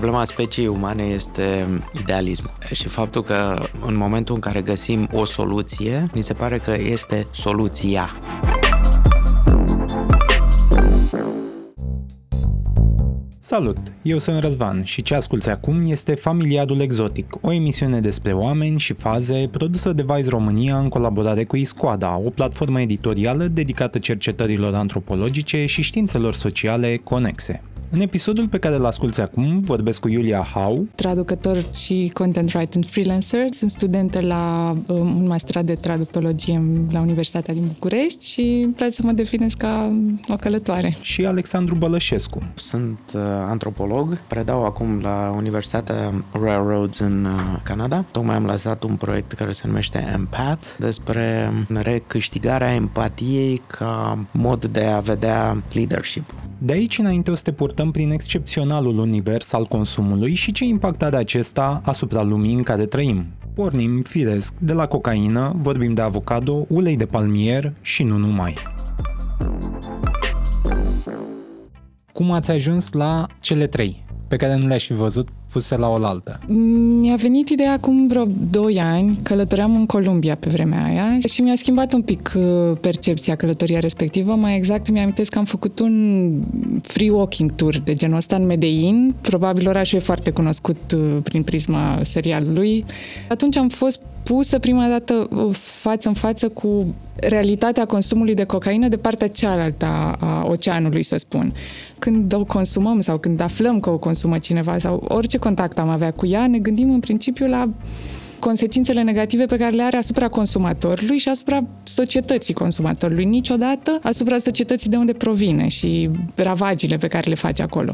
Problema speciei umane este idealismul și faptul că în momentul în care găsim o soluție, mi se pare că este soluția. Salut! Eu sunt Răzvan și ce asculți acum este Familiadul Exotic, o emisiune despre oameni și faze produsă de Vice România în colaborare cu Iscoada, o platformă editorială dedicată cercetărilor antropologice și științelor sociale conexe. În episodul pe care îl asculti acum, vorbesc cu Iulia Hau. Traducător și content writer freelancer. Sunt studentă la um, un masterat de traductologie la Universitatea din București și vreau să mă definesc ca o călătoare. Și Alexandru Bălășescu. Sunt uh, antropolog, predau acum la Universitatea Railroads în uh, Canada. Tocmai am lăsat un proiect care se numește Empath despre recâștigarea empatiei ca mod de a vedea leadership. De aici înainte o să te purtăm prin excepționalul univers al consumului și ce impact are acesta asupra lumii în care trăim. Pornim, firesc, de la cocaină, vorbim de avocado, ulei de palmier și nu numai. Cum ați ajuns la cele trei, pe care nu le-aș fi văzut puse la oaltă? Mi-a venit ideea acum vreo 2 ani, călătoream în Columbia pe vremea aia și mi-a schimbat un pic uh, percepția călătoria respectivă. Mai exact, mi-am că am făcut un free walking tour de genul ăsta în Medellin. Probabil orașul e foarte cunoscut uh, prin prisma serialului. Atunci am fost pusă prima dată uh, față în față cu realitatea consumului de cocaină de partea cealaltă a oceanului, să spun. Când o consumăm sau când aflăm că o consumă cineva sau orice contact am avea cu ea, ne gândim în principiu la consecințele negative pe care le are asupra consumatorului și asupra societății consumatorului, niciodată asupra societății de unde provine și ravagile pe care le face acolo.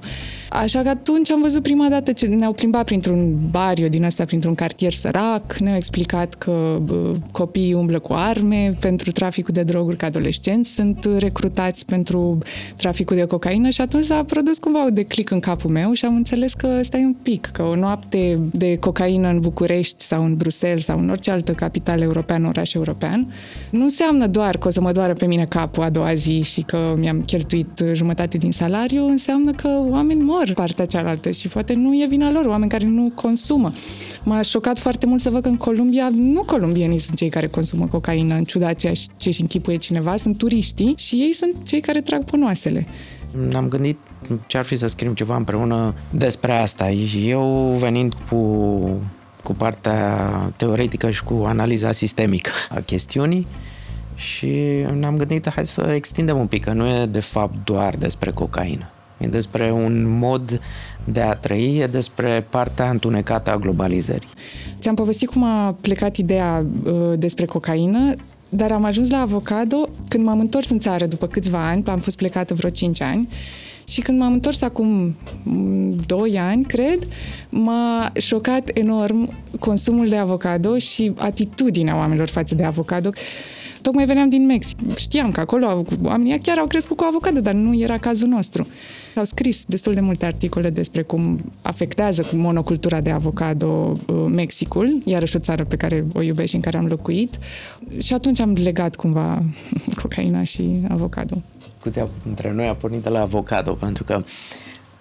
Așa că atunci am văzut prima dată ce ne-au plimbat printr-un bario din asta, printr-un cartier sărac, ne-au explicat că bă, copiii umblă cu arme pentru traficul de droguri, că adolescenți sunt recrutați pentru traficul de cocaină și atunci s-a produs cumva un declic în capul meu și am înțeles că stai un pic, că o noapte de cocaină în București sau în Bruxelles sau în orice altă capitală europeană, oraș european, nu înseamnă doar că o să mă doară pe mine capul a doua zi și că mi-am cheltuit jumătate din salariu, înseamnă că oameni mor partea cealaltă și poate nu e vina lor, oameni care nu consumă. M-a șocat foarte mult să văd că în Columbia nu columbienii sunt cei care consumă cocaină, în ciuda ceea ce își închipuie cineva, sunt turiștii și ei sunt cei care trag ponoasele. Ne-am gândit ce ar fi să scriem ceva împreună despre asta. Eu venind cu cu partea teoretică și cu analiza sistemică a chestiunii și ne-am gândit hai să extindem un pic, că nu e de fapt doar despre cocaină. E despre un mod de a trăi, e despre partea întunecată a globalizării. Ți-am povestit cum a plecat ideea uh, despre cocaină, dar am ajuns la avocado când m-am întors în țară după câțiva ani, am fost plecată vreo 5 ani și când m-am întors acum 2 ani, cred, m-a șocat enorm consumul de avocado și atitudinea oamenilor față de avocado. Tocmai veneam din Mexic. Știam că acolo oamenii chiar au crescut cu avocado, dar nu era cazul nostru. Au scris destul de multe articole despre cum afectează monocultura de avocado uh, Mexicul, iarăși o țară pe care o iubesc și în care am locuit. Și atunci am legat cumva cocaina și avocado discuția între noi a pornit de la avocado, pentru că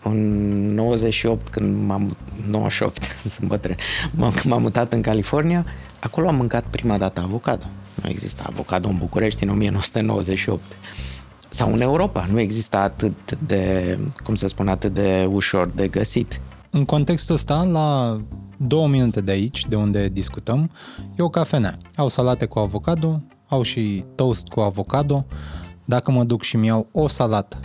în 98, când m-am... 98, sunt bătrân, m-am, m-am mutat în California, acolo am mâncat prima dată avocado. Nu există avocado în București în 1998. Sau în Europa, nu există atât de, cum să spun, atât de ușor de găsit. În contextul ăsta, la două minute de aici, de unde discutăm, e o cafenea. Au salate cu avocado, au și toast cu avocado, dacă mă duc și mi-iau o salată,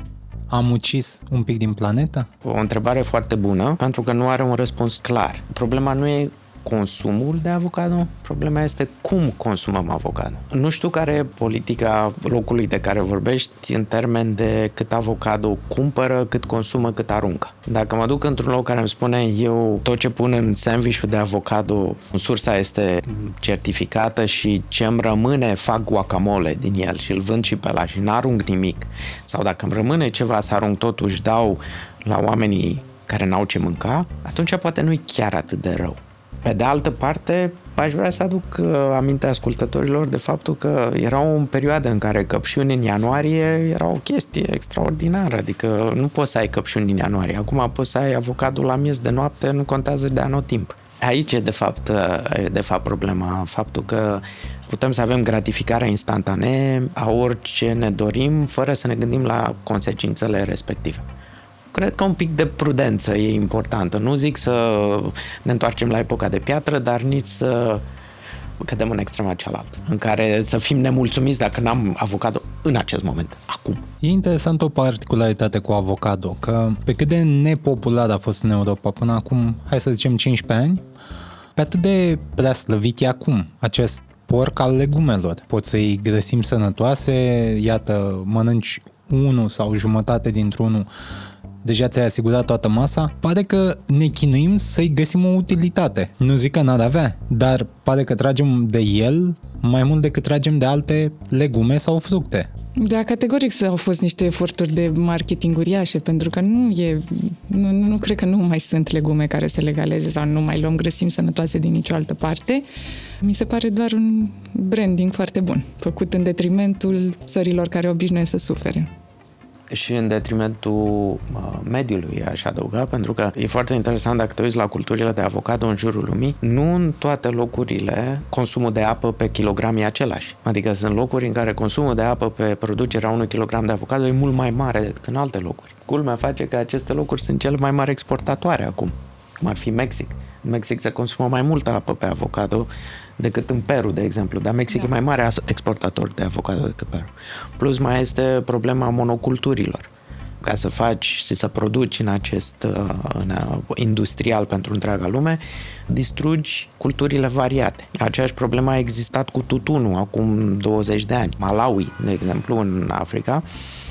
am ucis un pic din planetă? O întrebare foarte bună, pentru că nu are un răspuns clar. Problema nu e consumul de avocado, problema este cum consumăm avocado. Nu știu care e politica locului de care vorbești în termen de cât avocado cumpără, cât consumă, cât aruncă. Dacă mă duc într-un loc care îmi spune eu tot ce pun în sandwich de avocado, sursa este certificată și ce îmi rămâne fac guacamole din el și îl vând și pe la și n-arunc nimic. Sau dacă îmi rămâne ceva să arunc totuși dau la oamenii care n-au ce mânca, atunci poate nu e chiar atât de rău. Pe de altă parte, aș vrea să aduc uh, aminte ascultătorilor de faptul că era o perioadă în care căpșuni în ianuarie era o chestie extraordinară, adică nu poți să ai căpșuni în ianuarie. Acum poți să ai avocadul la miez de noapte, nu contează de anotimp. Aici e de fapt, uh, e de fapt problema, faptul că putem să avem gratificarea instantanee a orice ne dorim, fără să ne gândim la consecințele respective. Cred că un pic de prudență e importantă. Nu zic să ne întoarcem la epoca de piatră, dar nici să cădem în extrema cealaltă, în care să fim nemulțumiți dacă n-am avocado în acest moment, acum. E interesant o particularitate cu avocado, că pe cât de nepopular a fost în Europa până acum, hai să zicem 15 ani, pe atât de prea slăvit e acum acest porc al legumelor. Poți să-i grăsim sănătoase, iată, mănânci unul sau jumătate dintr-unul deja ți-ai asigurat toată masa, pare că ne chinuim să-i găsim o utilitate. Nu zic că n-ar avea, dar pare că tragem de el mai mult decât tragem de alte legume sau fructe. Da, categoric au fost niște eforturi de marketing uriașe, pentru că nu e, nu, nu cred că nu mai sunt legume care se legaleze sau nu mai luăm grăsimi sănătoase din nicio altă parte. Mi se pare doar un branding foarte bun, făcut în detrimentul țărilor care obișnuiesc să sufere și în detrimentul uh, mediului, aș adăuga, pentru că e foarte interesant dacă te uiți la culturile de avocado în jurul lumii, nu în toate locurile consumul de apă pe kilogram e același. Adică sunt locuri în care consumul de apă pe producerea unui kilogram de avocado e mult mai mare decât în alte locuri. Culmea face că aceste locuri sunt cele mai mari exportatoare acum, cum ar fi Mexic. În Mexic se consumă mai multă apă pe avocado decât în Peru, de exemplu. Dar Mexic da. e mai mare exportator de avocado decât Peru. Plus mai este problema monoculturilor. Ca să faci și să produci în acest uh, în, uh, industrial pentru întreaga lume, distrugi culturile variate. Aceeași problemă a existat cu tutunul acum 20 de ani. Malawi, de exemplu, în Africa,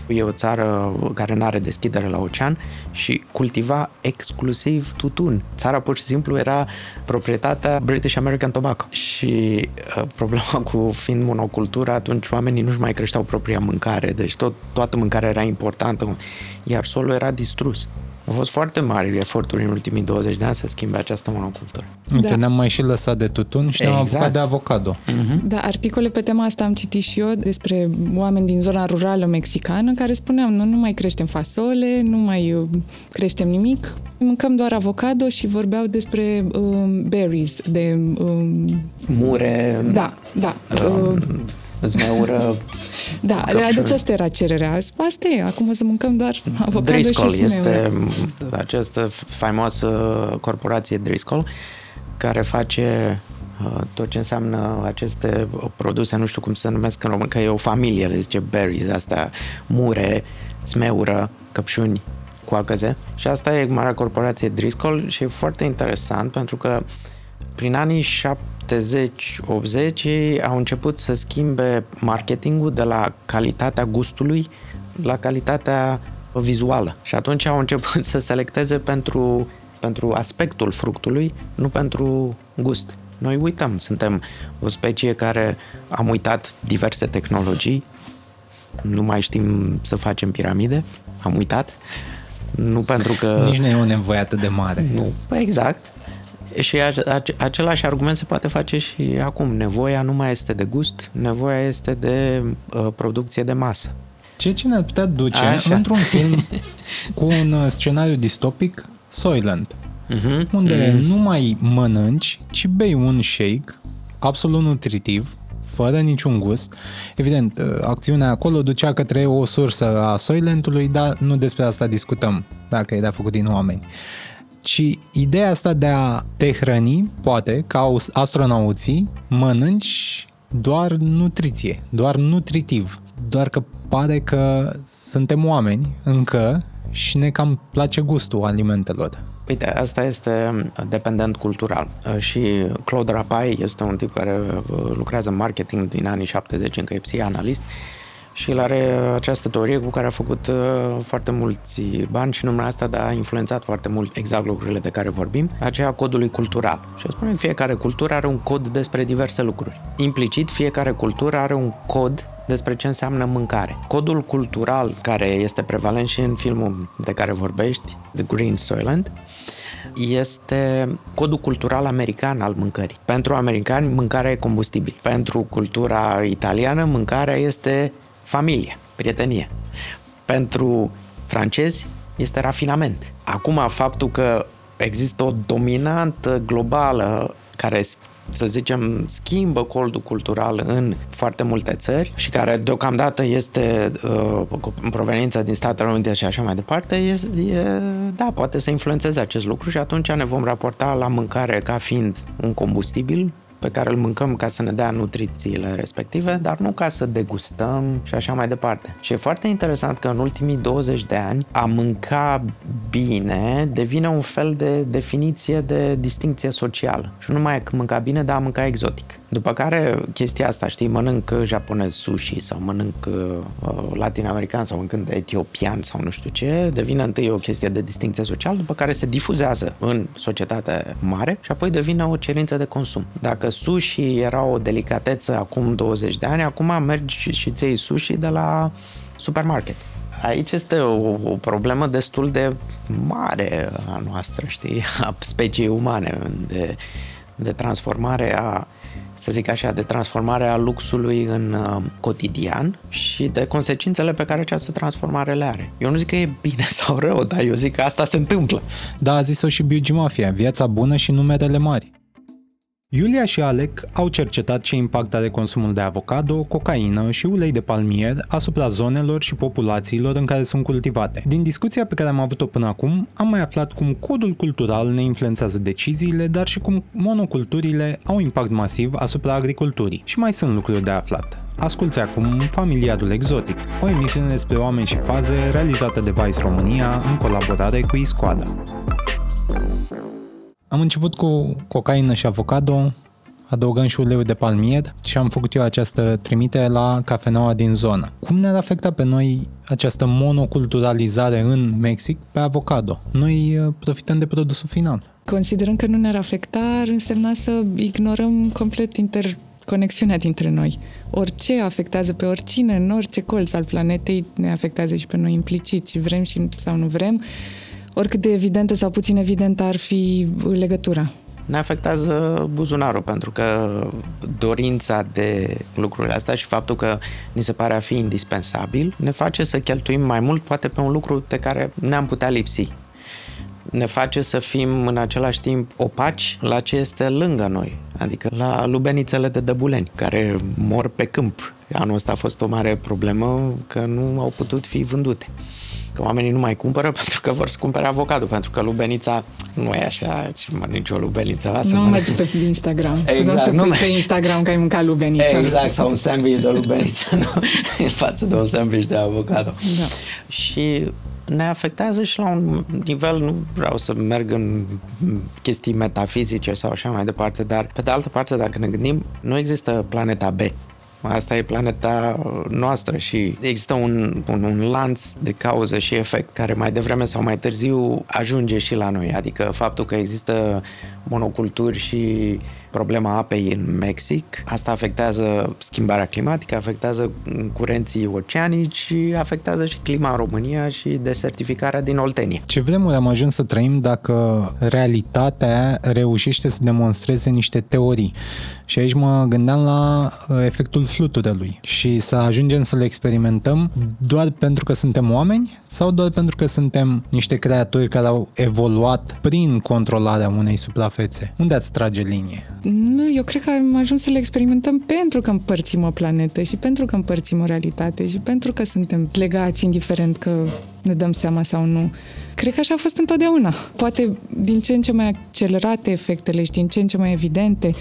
E o țară care nu are deschidere la ocean și cultiva exclusiv tutun. Țara pur și simplu era proprietatea British American Tobacco și uh, problema cu fiind monocultură, atunci oamenii nu-și mai creșteau propria mâncare, deci tot, toată mâncarea era importantă, iar solul era distrus. Au fost foarte mari eforturi în ultimii 20 de ani să schimbe această monocultură. Uite, da. ne-am mai și lăsat de tutun și ne-am exact. de avocado. Uh-huh. Da, articole pe tema asta am citit și eu despre oameni din zona rurală mexicană care spuneau nu, nu mai creștem fasole, nu mai uh, creștem nimic, mâncăm doar avocado și vorbeau despre um, berries, de... Um, Mure. Da, da. Um, uh, zmeură. Da, deci asta era cererea. Asta e, acum o să mâncăm doar avocado Driscoll și este această faimoasă corporație Driscoll care face uh, tot ce înseamnă aceste produse, nu știu cum se numesc în român, că e o familie, le zice berries, asta mure, smeură, căpșuni, coacăze. Și asta e marea corporație Driscoll și e foarte interesant pentru că prin anii 70-80 ei au început să schimbe marketingul de la calitatea gustului la calitatea vizuală. Și atunci au început să selecteze pentru, pentru aspectul fructului, nu pentru gust. Noi uităm, suntem o specie care am uitat diverse tehnologii, nu mai știm să facem piramide, am uitat, nu pentru că... Nici nu e o nevoie atât de mare. Nu, exact și același argument se poate face și acum. Nevoia nu mai este de gust, nevoia este de uh, producție de masă. Ceea ce ne-ar putea duce Așa. într-un film cu un uh, scenariu distopic, Soylent, uh-huh. unde uh-huh. nu mai mănânci, ci bei un shake absolut nutritiv, fără niciun gust. Evident, uh, acțiunea acolo ducea către o sursă a Soylentului, dar nu despre asta discutăm, dacă era făcut din oameni ci ideea asta de a te hrăni, poate, ca astronauții, mănânci doar nutriție, doar nutritiv, doar că pare că suntem oameni încă și ne cam place gustul alimentelor. Uite, asta este dependent cultural. Și Claude Rapai este un tip care lucrează în marketing din anii 70, încă e psihanalist și el are această teorie cu care a făcut uh, foarte mulți bani și numai asta, dar a influențat foarte mult exact lucrurile de care vorbim, aceea codului cultural. Și eu spune, fiecare cultură are un cod despre diverse lucruri. Implicit, fiecare cultură are un cod despre ce înseamnă mâncare. Codul cultural care este prevalent și în filmul de care vorbești, The Green Soylent, este codul cultural american al mâncării. Pentru americani, mâncarea e combustibil. Pentru cultura italiană, mâncarea este familie, prietenie. Pentru francezi, este rafinament. Acum, faptul că există o dominantă globală care să zicem, schimbă coldul cultural în foarte multe țări și care deocamdată este uh, în proveniență din Statele Unite și așa mai departe, e, e, da, poate să influențeze acest lucru și atunci ne vom raporta la mâncare ca fiind un combustibil pe care îl mâncăm ca să ne dea nutrițiile respective, dar nu ca să degustăm și așa mai departe. Și e foarte interesant că în ultimii 20 de ani a mânca bine devine un fel de definiție de distinție socială. Și nu mai e că mânca bine, dar a mânca exotic. După care chestia asta, știi, mănânc japonez sushi sau mănânc uh, latin-american sau mănânc etiopian sau nu știu ce, devine întâi o chestie de distinție socială, după care se difuzează în societate mare și apoi devine o cerință de consum. Dacă sushi era o delicatețe acum 20 de ani, acum mergi și ți sushi de la supermarket aici este o, o problemă destul de mare a noastră, știi, a speciei umane, de, de transformare a să zic așa, de transformare a luxului în uh, cotidian și de consecințele pe care această transformare le are. Eu nu zic că e bine sau rău, dar eu zic că asta se întâmplă. Da, a zis-o și Biugi Mafia, viața bună și numerele mari. Iulia și Alec au cercetat ce impact are consumul de avocado, cocaină și ulei de palmier asupra zonelor și populațiilor în care sunt cultivate. Din discuția pe care am avut-o până acum, am mai aflat cum codul cultural ne influențează deciziile, dar și cum monoculturile au impact masiv asupra agriculturii. Și mai sunt lucruri de aflat. Asculți acum Familiadul Exotic, o emisiune despre oameni și faze realizată de Vice România în colaborare cu Iscoada. Am început cu cocaină și avocado, adăugăm și uleiul de palmier și am făcut eu această trimitere la cafeneaua din zonă. Cum ne-ar afecta pe noi această monoculturalizare în Mexic pe avocado? Noi uh, profităm de produsul final. Considerăm că nu ne-ar afecta, ar însemna să ignorăm complet inter conexiunea dintre noi. Orice afectează pe oricine, în orice colț al planetei, ne afectează și pe noi implicit, și vrem și sau nu vrem oricât de evidentă sau puțin evidentă ar fi legătura. Ne afectează buzunarul, pentru că dorința de lucrurile astea și faptul că ni se pare a fi indispensabil ne face să cheltuim mai mult, poate pe un lucru de care ne-am putea lipsi ne face să fim în același timp opaci la ce este lângă noi, adică la lubenițele de dăbuleni, care mor pe câmp. Anul ăsta a fost o mare problemă că nu au putut fi vândute că oamenii nu mai cumpără pentru că vor să cumpere avocado, pentru că lubenița nu e așa, ce mănânci o lubeniță. Lasă nu mergi pe Instagram. Exact, nu să nu pe Instagram că ai mâncat lubeniță. Exact, sau un sandwich de lubeniță, nu? în față de un sandwich de avocado. Da. Și ne afectează și la un nivel, nu vreau să merg în chestii metafizice sau așa mai departe, dar pe de altă parte, dacă ne gândim, nu există planeta B. Asta e planeta noastră și există un, un, un lanț de cauză și efect care mai devreme sau mai târziu ajunge și la noi. Adică faptul că există monoculturi și problema apei în Mexic. Asta afectează schimbarea climatică, afectează curenții oceanici și afectează și clima în România și desertificarea din Oltenia. Ce vremuri am ajuns să trăim dacă realitatea reușește să demonstreze niște teorii. Și aici mă gândeam la uh, efectul fluturelui și să ajungem să le experimentăm doar pentru că suntem oameni sau doar pentru că suntem niște creaturi care au evoluat prin controlarea unei suprafețe. Unde ați trage linie? Nu, eu cred că am ajuns să le experimentăm pentru că împărțim o planetă și pentru că împărțim o realitate și pentru că suntem legați, indiferent că ne dăm seama sau nu. Cred că așa a fost întotdeauna. Poate din ce în ce mai accelerate efectele și din ce în ce mai evidente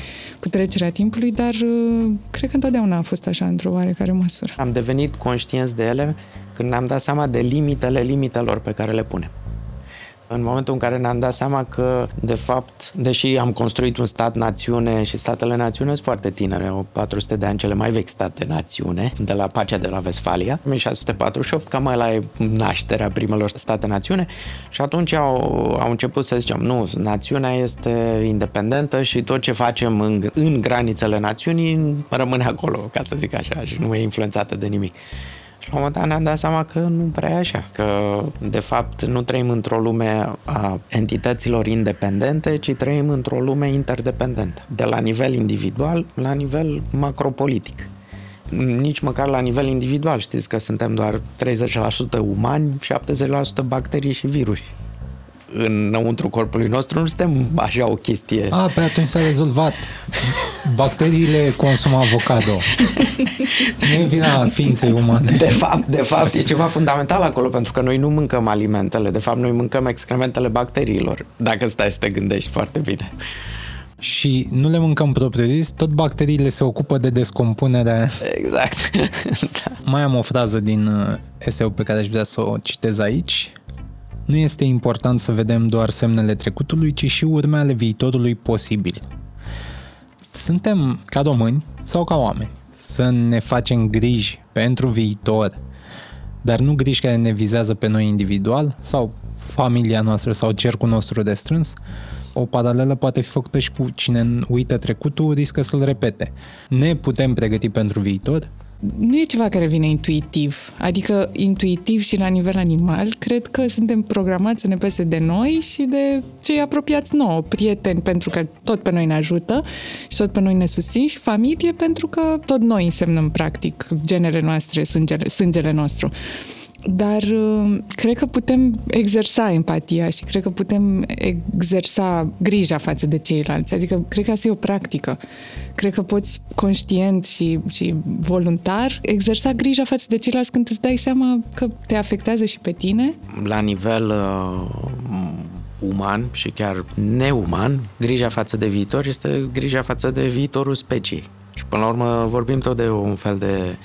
cu trecerea timpului, dar uh, cred că întotdeauna a fost așa într-o oarecare măsură. Am devenit conștienți de ele când ne-am dat seama de limitele limitelor pe care le punem. În momentul în care ne-am dat seama că, de fapt, deși am construit un stat-națiune și statele națiune sunt foarte tinere, au 400 de ani cele mai vechi state-națiune, de la pacea de la Vestfalia, 1648, cam mai la nașterea primelor state-națiune și atunci au, au început să zicem, nu, națiunea este independentă și tot ce facem în, în granițele națiunii rămâne acolo, ca să zic așa, și nu e influențată de nimic. Și Și la un moment dat ne-am dat seama că nu prea e așa, că de fapt nu trăim într-o lume a entităților independente, ci trăim într-o lume interdependentă, de la nivel individual la nivel macropolitic nici măcar la nivel individual. Știți că suntem doar 30% umani, 70% bacterii și virus. Înăuntru corpului nostru nu suntem așa o chestie. A, pe atunci s-a rezolvat. Bacteriile consumă avocado. Nu e vina ființei umane. De fapt, de fapt, e ceva fundamental acolo, pentru că noi nu mâncăm alimentele. De fapt, noi mâncăm excrementele bacteriilor, dacă stai să te gândești foarte bine și nu le mâncăm propriu-zis, tot bacteriile se ocupă de descompunere. Exact. da. Mai am o frază din uh, eseu pe care aș vrea să o citez aici. Nu este important să vedem doar semnele trecutului, ci și urmele viitorului posibil. Suntem ca români sau ca oameni să ne facem griji pentru viitor, dar nu griji care ne vizează pe noi individual sau familia noastră sau cercul nostru de strâns, o paralelă poate fi făcută și cu cine uită trecutul, riscă să-l repete. Ne putem pregăti pentru viitor? Nu e ceva care vine intuitiv. Adică intuitiv și la nivel animal, cred că suntem programați să ne pese de noi și de cei apropiați nouă, prieteni, pentru că tot pe noi ne ajută și tot pe noi ne susțin și familie, pentru că tot noi însemnăm practic genele noastre, sângele, sângele nostru. Dar uh, cred că putem exersa empatia și cred că putem exersa grija față de ceilalți. Adică cred că asta e o practică. Cred că poți conștient și, și voluntar exersa grija față de ceilalți când îți dai seama că te afectează și pe tine. La nivel uh, uman și chiar neuman, grija față de viitor este grija față de viitorul speciei. Și până la urmă vorbim tot de un fel de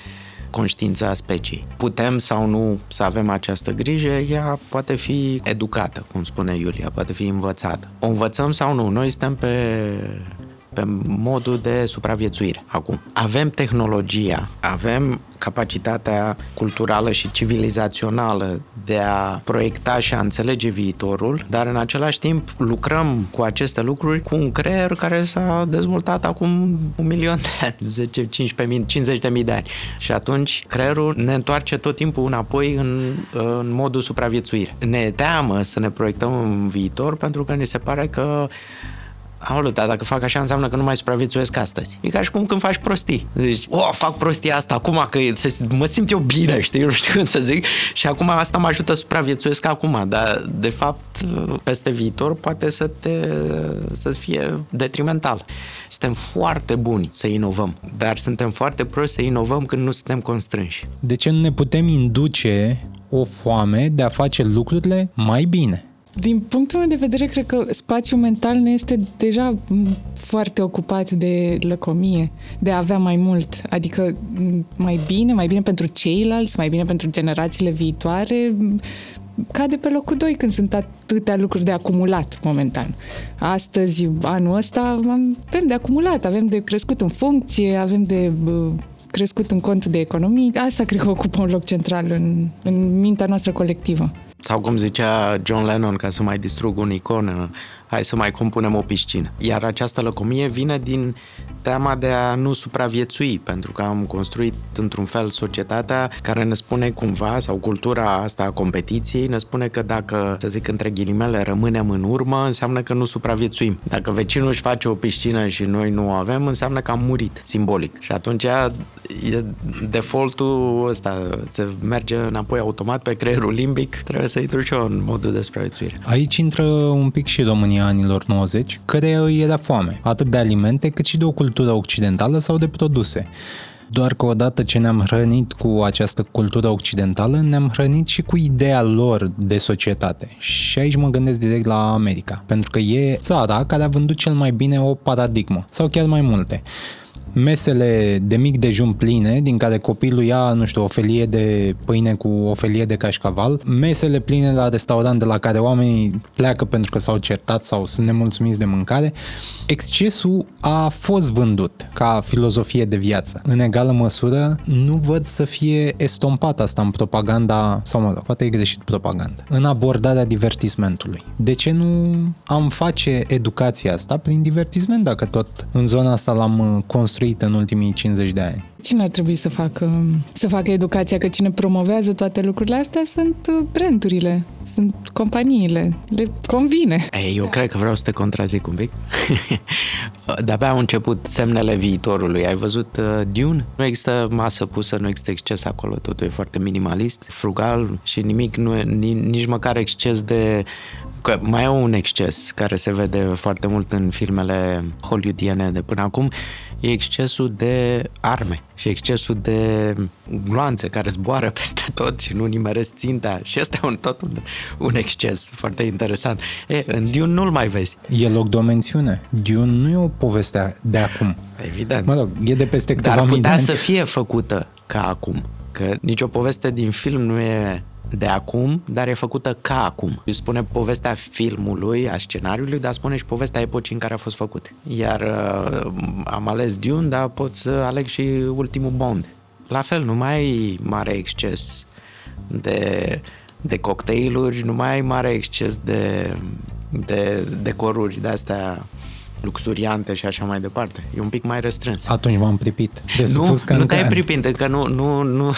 conștiința a speciei. Putem sau nu să avem această grijă, ea poate fi educată, cum spune Iulia, poate fi învățată. O învățăm sau nu? Noi suntem pe pe modul de supraviețuire. Acum, avem tehnologia, avem capacitatea culturală și civilizațională de a proiecta și a înțelege viitorul, dar în același timp lucrăm cu aceste lucruri cu un creier care s-a dezvoltat acum un milion de ani, 10, 15 mii, 50 de mii de ani. Și atunci creierul ne întoarce tot timpul înapoi în, în modul supraviețuire. Ne teamă să ne proiectăm în viitor pentru că ne se pare că Aoleu, dar dacă fac așa înseamnă că nu mai supraviețuiesc astăzi. E ca și cum când faci prostii. Zici, o, fac prostia asta acum, că se, mă simt eu bine, știi, nu știu cum să zic. Și acum asta mă ajută să supraviețuiesc acum, dar de fapt peste viitor poate să te să fie detrimental. Suntem foarte buni să inovăm, dar suntem foarte proști să inovăm când nu suntem constrânși. De ce nu ne putem induce o foame de a face lucrurile mai bine? Din punctul meu de vedere, cred că spațiul mental ne este deja foarte ocupat de lăcomie, de a avea mai mult, adică mai bine, mai bine pentru ceilalți, mai bine pentru generațiile viitoare, cade pe locul 2 când sunt atâtea lucruri de acumulat momentan. Astăzi, anul ăsta, avem de acumulat, avem de crescut în funcție, avem de crescut în contul de economii. Asta cred că ocupă un loc central în, în mintea noastră colectivă. Sau cum zicea John Lennon, ca să mai distrug un icon, hai să mai compunem o piscină. Iar această lăcomie vine din teama de a nu supraviețui, pentru că am construit într-un fel societatea care ne spune cumva, sau cultura asta a competiției, ne spune că dacă, să zic între ghilimele, rămânem în urmă, înseamnă că nu supraviețuim. Dacă vecinul își face o piscină și noi nu o avem, înseamnă că am murit, simbolic. Și atunci e defaultul ăsta, se merge înapoi automat pe creierul limbic, trebuie să intru și eu în modul de supraviețuire. Aici intră un pic și România anilor 90, care îi era foame, atât de alimente cât și de o cultură occidentală sau de produse. Doar că odată ce ne-am hrănit cu această cultură occidentală, ne-am hrănit și cu ideea lor de societate. Și aici mă gândesc direct la America, pentru că e țara care a vândut cel mai bine o paradigmă, sau chiar mai multe mesele de mic dejun pline, din care copilul ia, nu știu, o felie de pâine cu o felie de cașcaval, mesele pline la restaurant de la care oamenii pleacă pentru că s-au certat sau sunt nemulțumiți de mâncare, excesul a fost vândut ca filozofie de viață. În egală măsură, nu văd să fie estompat asta în propaganda, sau mă rog, poate e greșit propaganda, în abordarea divertismentului. De ce nu am face educația asta prin divertisment, dacă tot în zona asta l-am construit construit în ultimii 50 de ani. Cine ar trebui să facă, să facă educația? Că cine promovează toate lucrurile astea sunt uh, brandurile, sunt companiile. Le convine. Ei, eu cred că vreau să te contrazic un pic. De-abia au început semnele viitorului. Ai văzut uh, Dune? Nu există masă pusă, nu există exces acolo. Totul e foarte minimalist, frugal și nimic, nu e, nici măcar exces de că mai e un exces care se vede foarte mult în filmele hollywoodiene de până acum, e excesul de arme și excesul de gloanțe care zboară peste tot și nu nimeresc ținta și asta e un, tot un, un exces foarte interesant. E, în Dune nu-l mai vezi. E loc de o mențiune. Dune nu e o poveste de acum. Evident. Mă rog, e de peste câteva Dar mii de putea ani. să fie făcută ca acum. Că nicio poveste din film nu e de acum, dar e făcută ca acum. Își spune povestea filmului, a scenariului, dar spune și povestea epocii în care a fost făcut. Iar uh, am ales Dune, dar pot să aleg și ultimul Bond. La fel, nu mai ai mare exces de, de cocktailuri, nu mai ai mare exces de, de decoruri de-astea luxuriante și așa mai departe. E un pic mai restrâns. Atunci m-am pripit. Nu, Presupus că nu încă te-ai pripit, încă nu, nu, nu,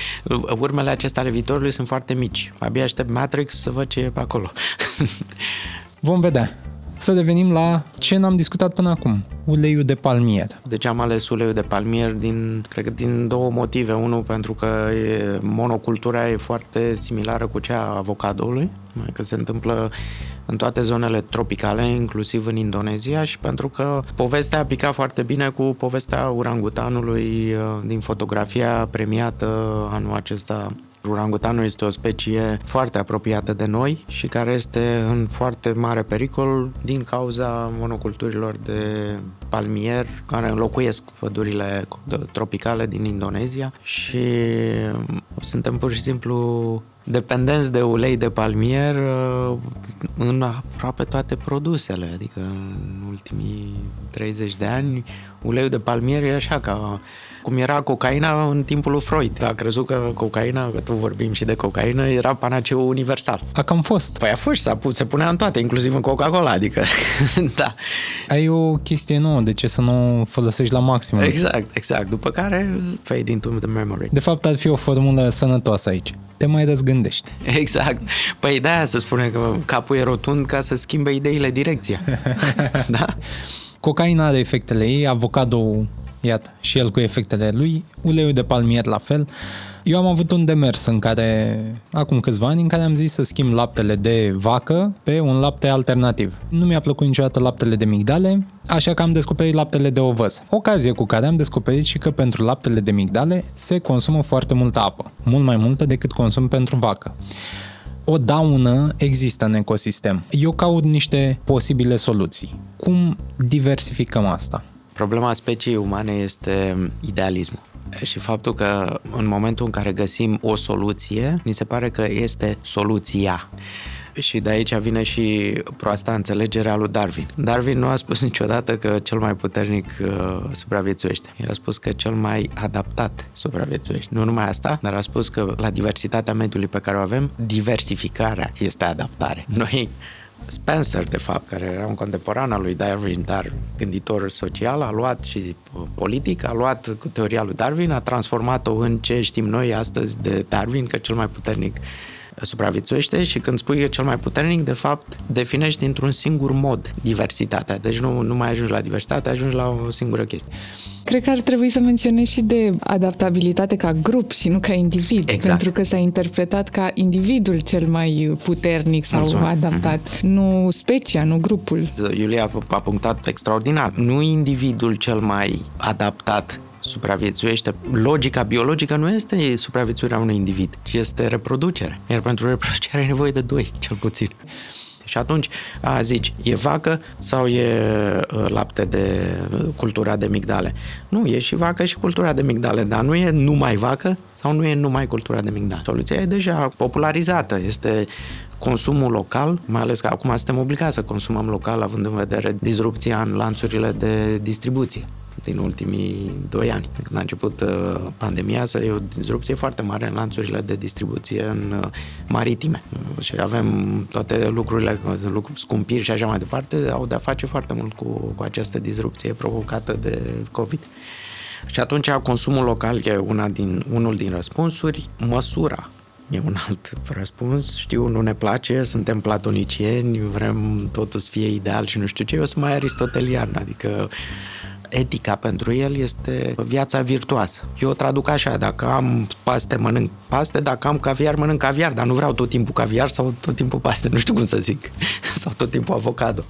urmele acestea ale viitorului sunt foarte mici. Abia aștept Matrix să văd ce e pe acolo. Vom vedea. Să revenim la ce n-am discutat până acum. Uleiul de palmier. Deci am ales uleiul de palmier din, cred că din două motive. Unul, pentru că e, monocultura e foarte similară cu cea a avocadoului, că se întâmplă în toate zonele tropicale, inclusiv în Indonezia și pentru că povestea a picat foarte bine cu povestea urangutanului din fotografia premiată anul acesta. Orangutanul este o specie foarte apropiată de noi și care este în foarte mare pericol din cauza monoculturilor de palmier care înlocuiesc pădurile tropicale din Indonezia și suntem pur și simplu dependenți de ulei de palmier în aproape toate produsele, adică în ultimii 30 de ani uleiul de palmier e așa ca cum era cocaina în timpul lui Freud. A crezut că cocaina, că tu vorbim și de cocaină, era panaceu universal. A cam fost. Păi a fost, s-a pus, se punea în toate, inclusiv în Coca-Cola, adică, da. Ai o chestie nouă, de ce să nu o folosești la maxim? Exact, exact. După care fade into the memory. De fapt, ar fi o formulă sănătoasă aici. Te mai răzgândești. Exact. Păi de-aia se spune că capul e rotund ca să schimbe ideile direcția. da? Cocaina are efectele ei, avocado iată, și el cu efectele lui, uleiul de palmier la fel. Eu am avut un demers în care, acum câțiva ani, în care am zis să schimb laptele de vacă pe un lapte alternativ. Nu mi-a plăcut niciodată laptele de migdale, așa că am descoperit laptele de ovăz. Ocazie cu care am descoperit și că pentru laptele de migdale se consumă foarte multă apă, mult mai multă decât consum pentru vacă o daună există în ecosistem. Eu caut niște posibile soluții. Cum diversificăm asta? Problema speciei umane este idealismul. Și faptul că în momentul în care găsim o soluție, ni se pare că este soluția. Și de aici vine și proasta înțelegerea lui Darwin. Darwin nu a spus niciodată că cel mai puternic uh, supraviețuiește. El a spus că cel mai adaptat supraviețuiește. Nu numai asta, dar a spus că la diversitatea mediului pe care o avem, diversificarea este adaptare. Noi Spencer, de fapt, care era un contemporan al lui Darwin, dar gânditor social, a luat și politic, a luat cu teoria lui Darwin, a transformat-o în ce știm noi astăzi de Darwin, că cel mai puternic supraviețuiește și când spui că cel mai puternic, de fapt, definești într-un singur mod diversitatea. Deci nu, nu mai ajungi la diversitate, ajungi la o singură chestie. Cred că ar trebui să menționezi și de adaptabilitate ca grup și nu ca individ, exact. pentru că s-a interpretat ca individul cel mai puternic sau Mulțumesc. adaptat, mm-hmm. nu specia, nu grupul. Iulia a punctat extraordinar. Nu individul cel mai adaptat supraviețuiește. Logica biologică nu este supraviețuirea unui individ, ci este reproducere. Iar pentru reproducere ai nevoie de doi, cel puțin. Și atunci, a, zici, e vacă sau e uh, lapte de cultura de migdale? Nu, e și vacă și cultura de migdale, dar nu e numai vacă sau nu e numai cultura de migdale. Soluția e deja popularizată, este consumul local, mai ales că acum suntem obligați să consumăm local, având în vedere disrupția în lanțurile de distribuție. Din ultimii doi ani. Când a început uh, pandemia, să e o disrupție foarte mare în lanțurile de distribuție în uh, maritime. Și avem toate lucrurile, lucruri scumpiri și așa mai departe, au de-a face foarte mult cu, cu această disrupție provocată de COVID. Și atunci consumul local e una din, unul din răspunsuri, măsura e un alt răspuns. Știu, nu ne place, suntem platonicieni, vrem totul să fie ideal și nu știu ce, eu sunt mai aristotelian, adică etica pentru el este viața virtuoasă. Eu o traduc așa, dacă am paste, mănânc paste, dacă am caviar, mănânc caviar, dar nu vreau tot timpul caviar sau tot timpul paste, nu știu cum să zic, sau tot timpul avocado.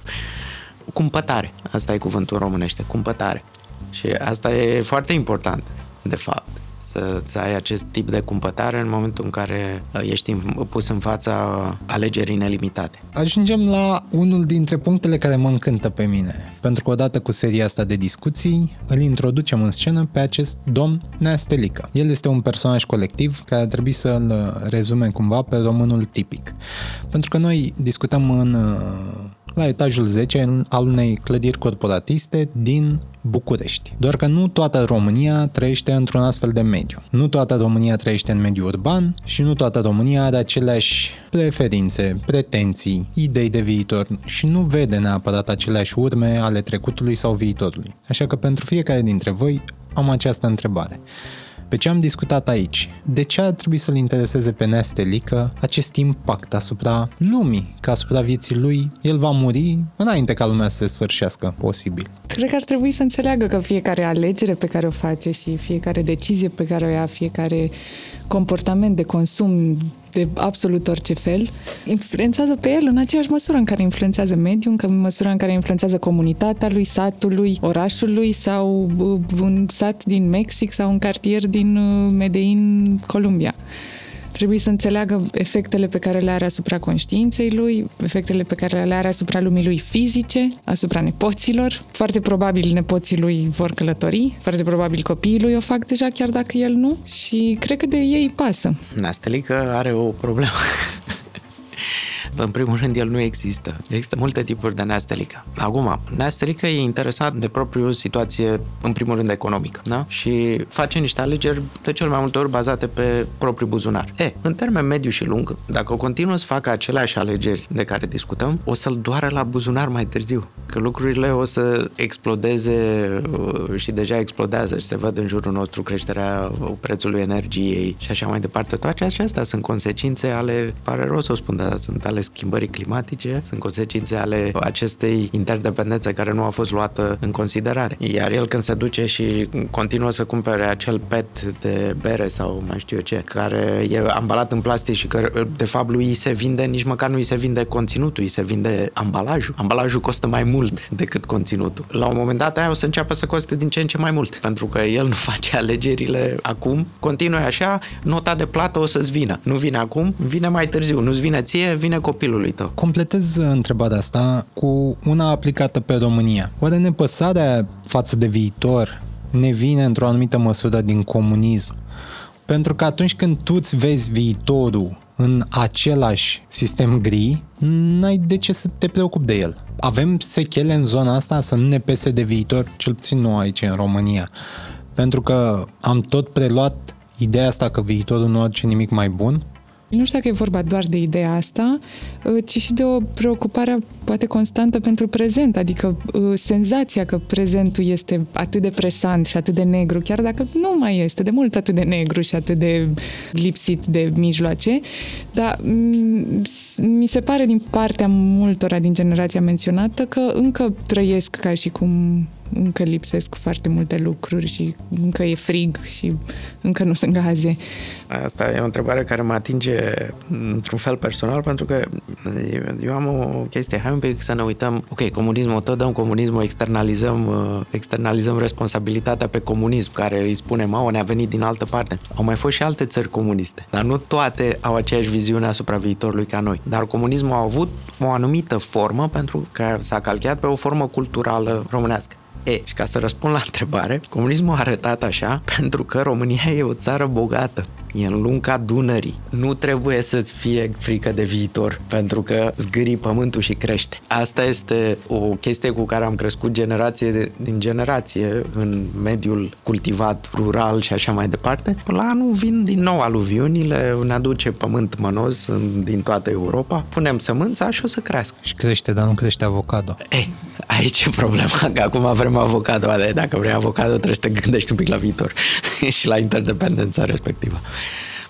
Cumpătare, asta e cuvântul românește, cumpătare. Și asta e foarte important, de fapt să, să ai acest tip de cumpătare în momentul în care uh, ești pus în fața alegerii nelimitate. Ajungem la unul dintre punctele care mă încântă pe mine, pentru că odată cu seria asta de discuții îl introducem în scenă pe acest domn Neastelică. El este un personaj colectiv care ar trebui să-l rezume cumva pe românul tipic. Pentru că noi discutăm în uh, la etajul 10 al unei clădiri corporatiste din București. Doar că nu toată România trăiește într-un astfel de mediu. Nu toată România trăiește în mediu urban și nu toată România are aceleași preferințe, pretenții, idei de viitor și nu vede neapărat aceleași urme ale trecutului sau viitorului. Așa că pentru fiecare dintre voi am această întrebare. Pe ce am discutat aici? De ce ar trebui să-l intereseze pe Nestelică acest impact asupra lumii, că asupra vieții lui el va muri înainte ca lumea să se sfârșească, posibil? Cred că ar trebui să înțeleagă că fiecare alegere pe care o face și fiecare decizie pe care o ia, fiecare comportament de consum de absolut orice fel, influențează pe el în aceeași măsură în care influențează mediul, în măsura în care influențează comunitatea lui, satului, orașului sau un sat din Mexic sau un cartier din uh, Medellin, Columbia. Trebuie să înțeleagă efectele pe care le are asupra conștiinței lui, efectele pe care le are asupra lumii lui fizice, asupra nepoților. Foarte probabil nepoții lui vor călători, foarte probabil copiii lui o fac deja, chiar dacă el nu. Și cred că de ei pasă. Nastelică are o problemă. În primul rând, el nu există. Există multe tipuri de neastelică. Acum, neastelică e interesat de propriu situație, în primul rând, economică. Da? Și face niște alegeri de cel mai multe ori bazate pe propriul buzunar. E, în termen mediu și lung, dacă continuă să facă aceleași alegeri de care discutăm, o să-l doară la buzunar mai târziu. Că lucrurile o să explodeze uh, și deja explodează și se văd în jurul nostru creșterea prețului energiei și așa mai departe. Toate acestea sunt consecințe ale, pare rău să o spun, dar sunt ale schimbării climatice, sunt consecințe ale acestei interdependențe care nu a fost luată în considerare. Iar el când se duce și continuă să cumpere acel pet de bere sau mai știu eu ce, care e ambalat în plastic și că de fapt lui se vinde, nici măcar nu îi se vinde conținutul, îi se vinde ambalajul. Ambalajul costă mai mult decât conținutul. La un moment dat aia o să înceapă să coste din ce în ce mai mult, pentru că el nu face alegerile acum, continuă așa, nota de plată o să-ți vină. Nu vine acum, vine mai târziu, nu-ți vine ție, vine copilului tău. Completez întrebarea asta cu una aplicată pe România. Oare nepăsarea față de viitor ne vine într-o anumită măsură din comunism? Pentru că atunci când tu îți vezi viitorul în același sistem gri, n-ai de ce să te preocupi de el. Avem sechele în zona asta să nu ne pese de viitor, cel puțin nu aici în România. Pentru că am tot preluat ideea asta că viitorul nu aduce nimic mai bun nu știu dacă e vorba doar de ideea asta, uh, ci și de o preocupare poate constantă pentru prezent, adică uh, senzația că prezentul este atât de presant și atât de negru, chiar dacă nu mai este de mult atât de negru și atât de lipsit de mijloace, dar mm, mi se pare din partea multora din generația menționată că încă trăiesc ca și cum încă lipsesc foarte multe lucruri și încă e frig și încă nu sunt gaze. Asta e o întrebare care mă atinge într-un fel personal pentru că eu am o chestie, hai un pic să ne uităm, ok, comunismul, tot dăm comunismul, externalizăm, uh, externalizăm responsabilitatea pe comunism, care îi spunem, au, ne-a venit din altă parte. Au mai fost și alte țări comuniste, dar nu toate au aceeași viziune asupra viitorului ca noi. Dar comunismul a avut o anumită formă pentru că s-a calcat pe o formă culturală românească. E, și ca să răspund la întrebare, comunismul a arătat așa pentru că România e o țară bogată. e în lunca Dunării. Nu trebuie să-ți fie frică de viitor, pentru că zgârii pământul și crește. Asta este o chestie cu care am crescut generație din generație în mediul cultivat, rural și așa mai departe. La anul vin din nou aluviunile, ne aduce pământ mănos din toată Europa, punem sămânța și o să crească. Și crește, dar nu crește avocado. Ei, aici e problema, că acum vrem avocado, dacă vrei avocado trebuie să te gândești un pic la viitor și la interdependența respectivă.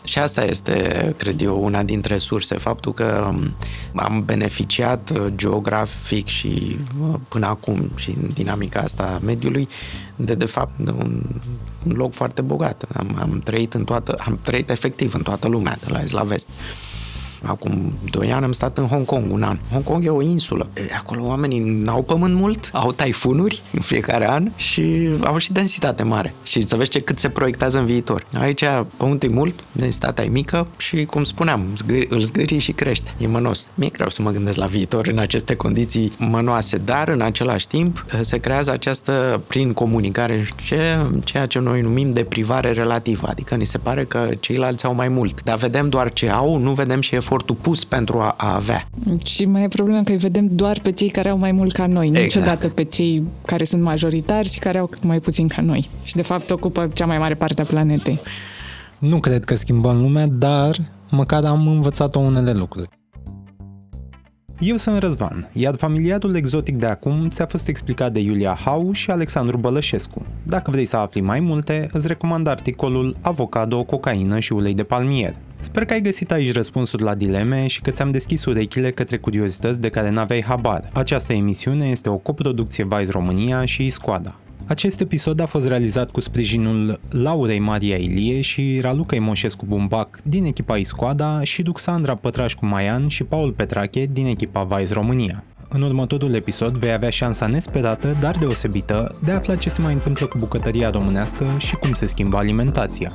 Și asta este, cred eu, una dintre surse, faptul că um, am beneficiat uh, geografic și uh, până acum și în dinamica asta a mediului de, de fapt, de un, un loc foarte bogat. Am, am trăit în toată, am trăit efectiv în toată lumea, de la est la vest. Acum 2 ani am stat în Hong Kong, un an. Hong Kong e o insulă. E, acolo oamenii n-au pământ mult, au taifunuri în fiecare an și au și densitate mare. Și să vezi ce cât se proiectează în viitor. Aici pământul e mult, densitatea e mică și, cum spuneam, zgâri, îl zgâri și crește. E mănos. Mi-e greu să mă gândesc la viitor în aceste condiții mănoase, dar în același timp se creează această, prin comunicare, ce, ceea ce noi numim deprivare relativă. Adică ni se pare că ceilalți au mai mult. Dar vedem doar ce au, nu vedem și efortul pus pentru a, a avea. Și mai e problema că îi vedem doar pe cei care au mai mult ca noi, exact. niciodată pe cei care sunt majoritari și care au mai puțin ca noi. Și de fapt ocupă cea mai mare parte a planetei. Nu cred că schimbăm lumea, dar măcar am învățat-o unele lucruri. Eu sunt Răzvan, iar familiatul exotic de acum ți-a fost explicat de Iulia Hau și Alexandru Bălășescu. Dacă vrei să afli mai multe, îți recomand articolul Avocado, cocaină și ulei de palmier. Sper că ai găsit aici răspunsuri la dileme și că ți-am deschis urechile către curiozități de care n-aveai habar. Această emisiune este o coproducție Vice România și Iscoada. Acest episod a fost realizat cu sprijinul Laurei Maria Ilie și Raluca Moșescu Bumbac din echipa Iscoada și Duxandra Pătrașcu Maian și Paul Petrache din echipa Vice România. În următorul episod vei avea șansa nesperată, dar deosebită, de a afla ce se mai întâmplă cu bucătăria românească și cum se schimbă alimentația.